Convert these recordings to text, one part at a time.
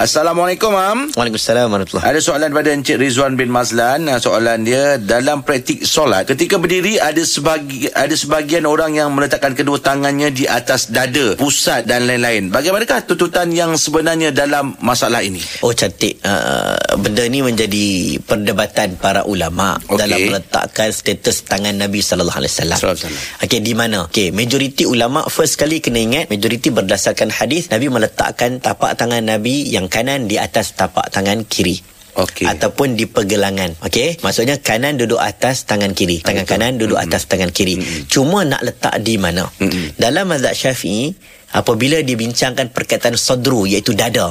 Assalamualaikum, Mam. Waalaikumsalam warahmatullahi Ada soalan daripada Encik Rizwan bin Mazlan. Soalan dia, dalam praktik solat, ketika berdiri ada sebagi, ada sebahagian orang yang meletakkan kedua tangannya di atas dada, pusat dan lain-lain. Bagaimanakah tuntutan yang sebenarnya dalam masalah ini? Oh cantik uh, Benda ni menjadi Perdebatan para ulama Okey. Dalam meletakkan status tangan Nabi Sallallahu Alaihi Wasallam. Okey di mana? Okey majoriti ulama First kali kena ingat Majoriti berdasarkan hadis Nabi meletakkan tapak tangan Nabi Yang kanan di atas tapak tangan kiri. Okey. Ataupun di pergelangan Okey? Maksudnya kanan duduk atas tangan kiri Tangan kanan duduk atas tangan kiri. Cuma nak letak di mana? Mm-mm. Dalam mazhab syafi'i Apabila dibincangkan perkataan sadru iaitu dada.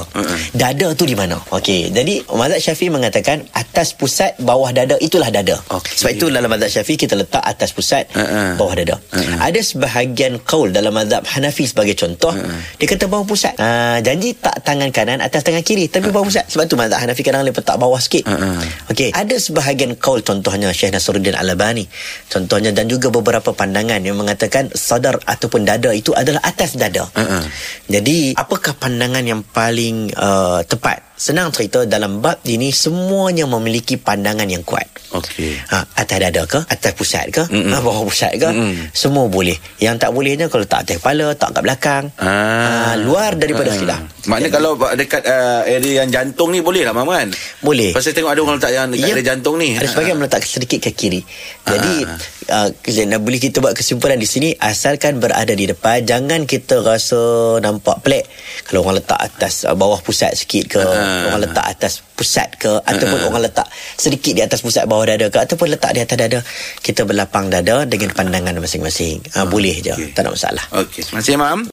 Dada tu di mana? Okey. Jadi mazhab Syafi'i mengatakan atas pusat bawah dada itulah dada. Okey. Sebab itu dalam mazhab Syafi'i kita letak atas pusat Uh-uh. bawah dada. Uh-uh. Ada sebahagian kaul dalam mazhab Hanafi sebagai contoh dia kata bawah pusat. Ah janji tak tangan kanan atas tangan kiri tapi bawah pusat. Sebab tu mazhab Hanafi kadang letak bawah sikit. Uh-uh. Okey, ada sebahagian kaul contohnya Syekh Nasruddin Al-Albani. Contohnya dan juga beberapa pandangan yang mengatakan sadar ataupun dada itu adalah atas dada. Uh-uh. Jadi, apakah pandangan yang paling uh, tepat? Senang cerita dalam bab ini semuanya memiliki pandangan yang kuat. Okey. Ha, atas dada ke? Atas pusat ke? Mm-mm. Ha, bawah pusat ke? Mm-mm. Semua boleh. Yang tak bolehnya kalau tak atas kepala, tak kat belakang. Ah. Ha, luar daripada Ah. khilaf. Maknanya kalau dekat uh, area yang jantung ni boleh lah, Mam kan? Boleh. Pasal tengok ada orang letak yang dekat Ya. area jantung ni. Ada sebagian meletak sedikit ke kiri. Jadi Ah. uh, nak boleh kita buat kesimpulan di sini asalkan berada di depan jangan kita rasa nampak pelik kalau orang letak atas uh, bawah pusat sikit ke Ah. Orang letak atas pusat ke ataupun orang letak sedikit di atas pusat bawah dada ke ataupun letak di atas dada kita berlapang dada dengan pandangan masing-masing. Uh, boleh je okey. tak ada masalah. Okey. Terima kasih, Mam.